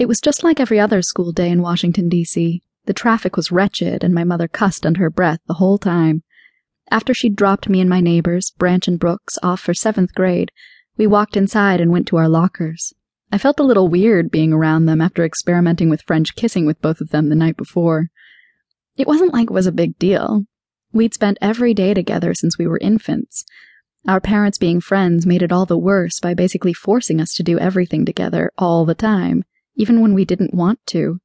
It was just like every other school day in Washington, D.C. The traffic was wretched, and my mother cussed under her breath the whole time. After she'd dropped me and my neighbors, Branch and Brooks, off for seventh grade, we walked inside and went to our lockers. I felt a little weird being around them after experimenting with French kissing with both of them the night before. It wasn't like it was a big deal. We'd spent every day together since we were infants. Our parents being friends made it all the worse by basically forcing us to do everything together all the time, even when we didn't want to.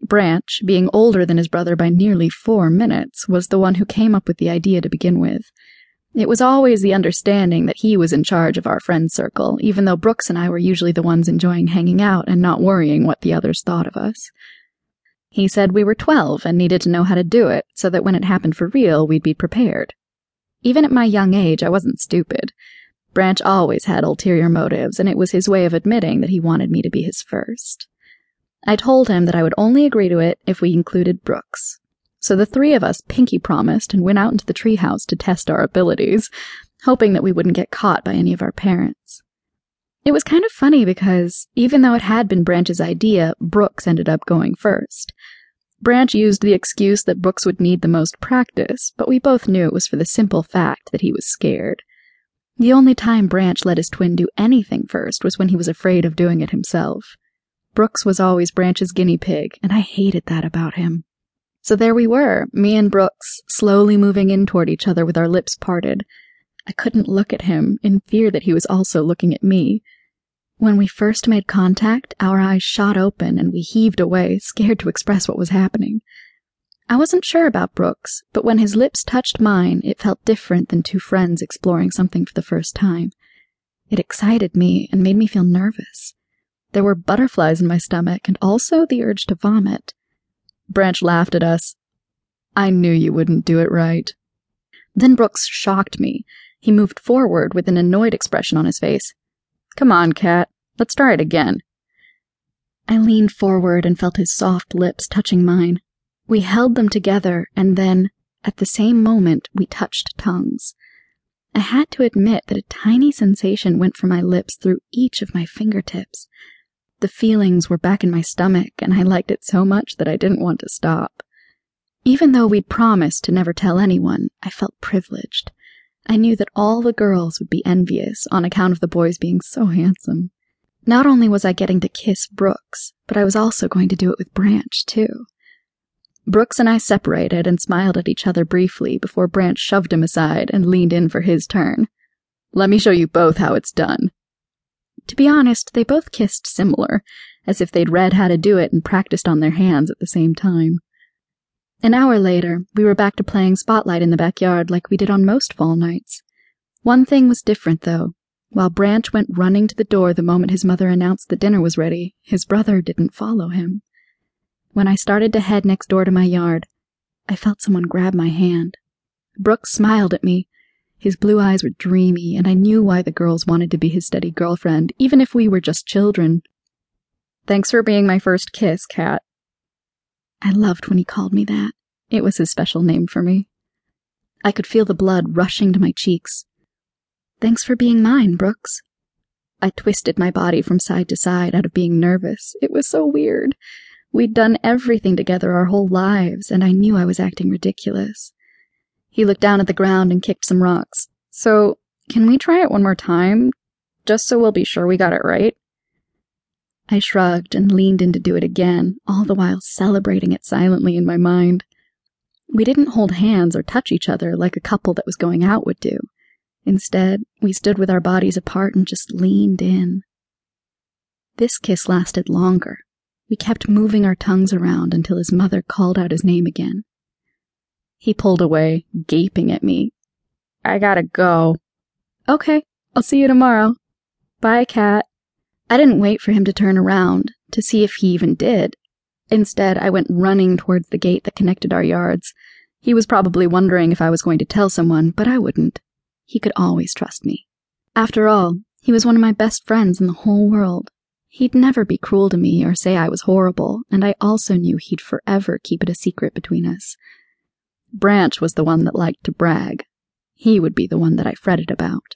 Branch, being older than his brother by nearly four minutes, was the one who came up with the idea to begin with. It was always the understanding that he was in charge of our friend circle, even though Brooks and I were usually the ones enjoying hanging out and not worrying what the others thought of us. He said we were 12 and needed to know how to do it so that when it happened for real, we'd be prepared. Even at my young age, I wasn't stupid. Branch always had ulterior motives, and it was his way of admitting that he wanted me to be his first. I told him that I would only agree to it if we included Brooks. So the three of us pinky promised and went out into the treehouse to test our abilities, hoping that we wouldn't get caught by any of our parents. It was kind of funny because, even though it had been Branch's idea, Brooks ended up going first. Branch used the excuse that Brooks would need the most practice, but we both knew it was for the simple fact that he was scared. The only time Branch let his twin do anything first was when he was afraid of doing it himself. Brooks was always Branch's guinea pig, and I hated that about him. So there we were, me and Brooks, slowly moving in toward each other with our lips parted. I couldn't look at him, in fear that he was also looking at me. When we first made contact, our eyes shot open and we heaved away, scared to express what was happening. I wasn't sure about Brooks, but when his lips touched mine, it felt different than two friends exploring something for the first time. It excited me and made me feel nervous. There were butterflies in my stomach and also the urge to vomit. Branch laughed at us. I knew you wouldn't do it right. Then Brooks shocked me. He moved forward with an annoyed expression on his face. Come on, Kat. Let's try it again. I leaned forward and felt his soft lips touching mine. We held them together, and then, at the same moment, we touched tongues. I had to admit that a tiny sensation went from my lips through each of my fingertips. The feelings were back in my stomach, and I liked it so much that I didn't want to stop. Even though we'd promised to never tell anyone, I felt privileged. I knew that all the girls would be envious on account of the boys being so handsome. Not only was I getting to kiss Brooks, but I was also going to do it with Branch, too. Brooks and I separated and smiled at each other briefly before Branch shoved him aside and leaned in for his turn. Let me show you both how it's done, to be honest, they both kissed similar, as if they'd read how to do it and practiced on their hands at the same time. An hour later, we were back to playing Spotlight in the backyard like we did on most fall nights. One thing was different, though. While Branch went running to the door the moment his mother announced that dinner was ready, his brother didn't follow him. When I started to head next door to my yard, I felt someone grab my hand. Brooks smiled at me, his blue eyes were dreamy, and I knew why the girls wanted to be his steady girlfriend, even if we were just children. Thanks for being my first kiss, Kat. I loved when he called me that. It was his special name for me. I could feel the blood rushing to my cheeks. Thanks for being mine, Brooks. I twisted my body from side to side out of being nervous. It was so weird. We'd done everything together our whole lives, and I knew I was acting ridiculous. He looked down at the ground and kicked some rocks. So, can we try it one more time? Just so we'll be sure we got it right? I shrugged and leaned in to do it again, all the while celebrating it silently in my mind. We didn't hold hands or touch each other like a couple that was going out would do. Instead, we stood with our bodies apart and just leaned in. This kiss lasted longer. We kept moving our tongues around until his mother called out his name again. He pulled away, gaping at me. I gotta go. Okay, I'll see you tomorrow. Bye, Kat. I didn't wait for him to turn around to see if he even did. Instead, I went running towards the gate that connected our yards. He was probably wondering if I was going to tell someone, but I wouldn't. He could always trust me. After all, he was one of my best friends in the whole world. He'd never be cruel to me or say I was horrible, and I also knew he'd forever keep it a secret between us. Branch was the one that liked to brag. He would be the one that I fretted about.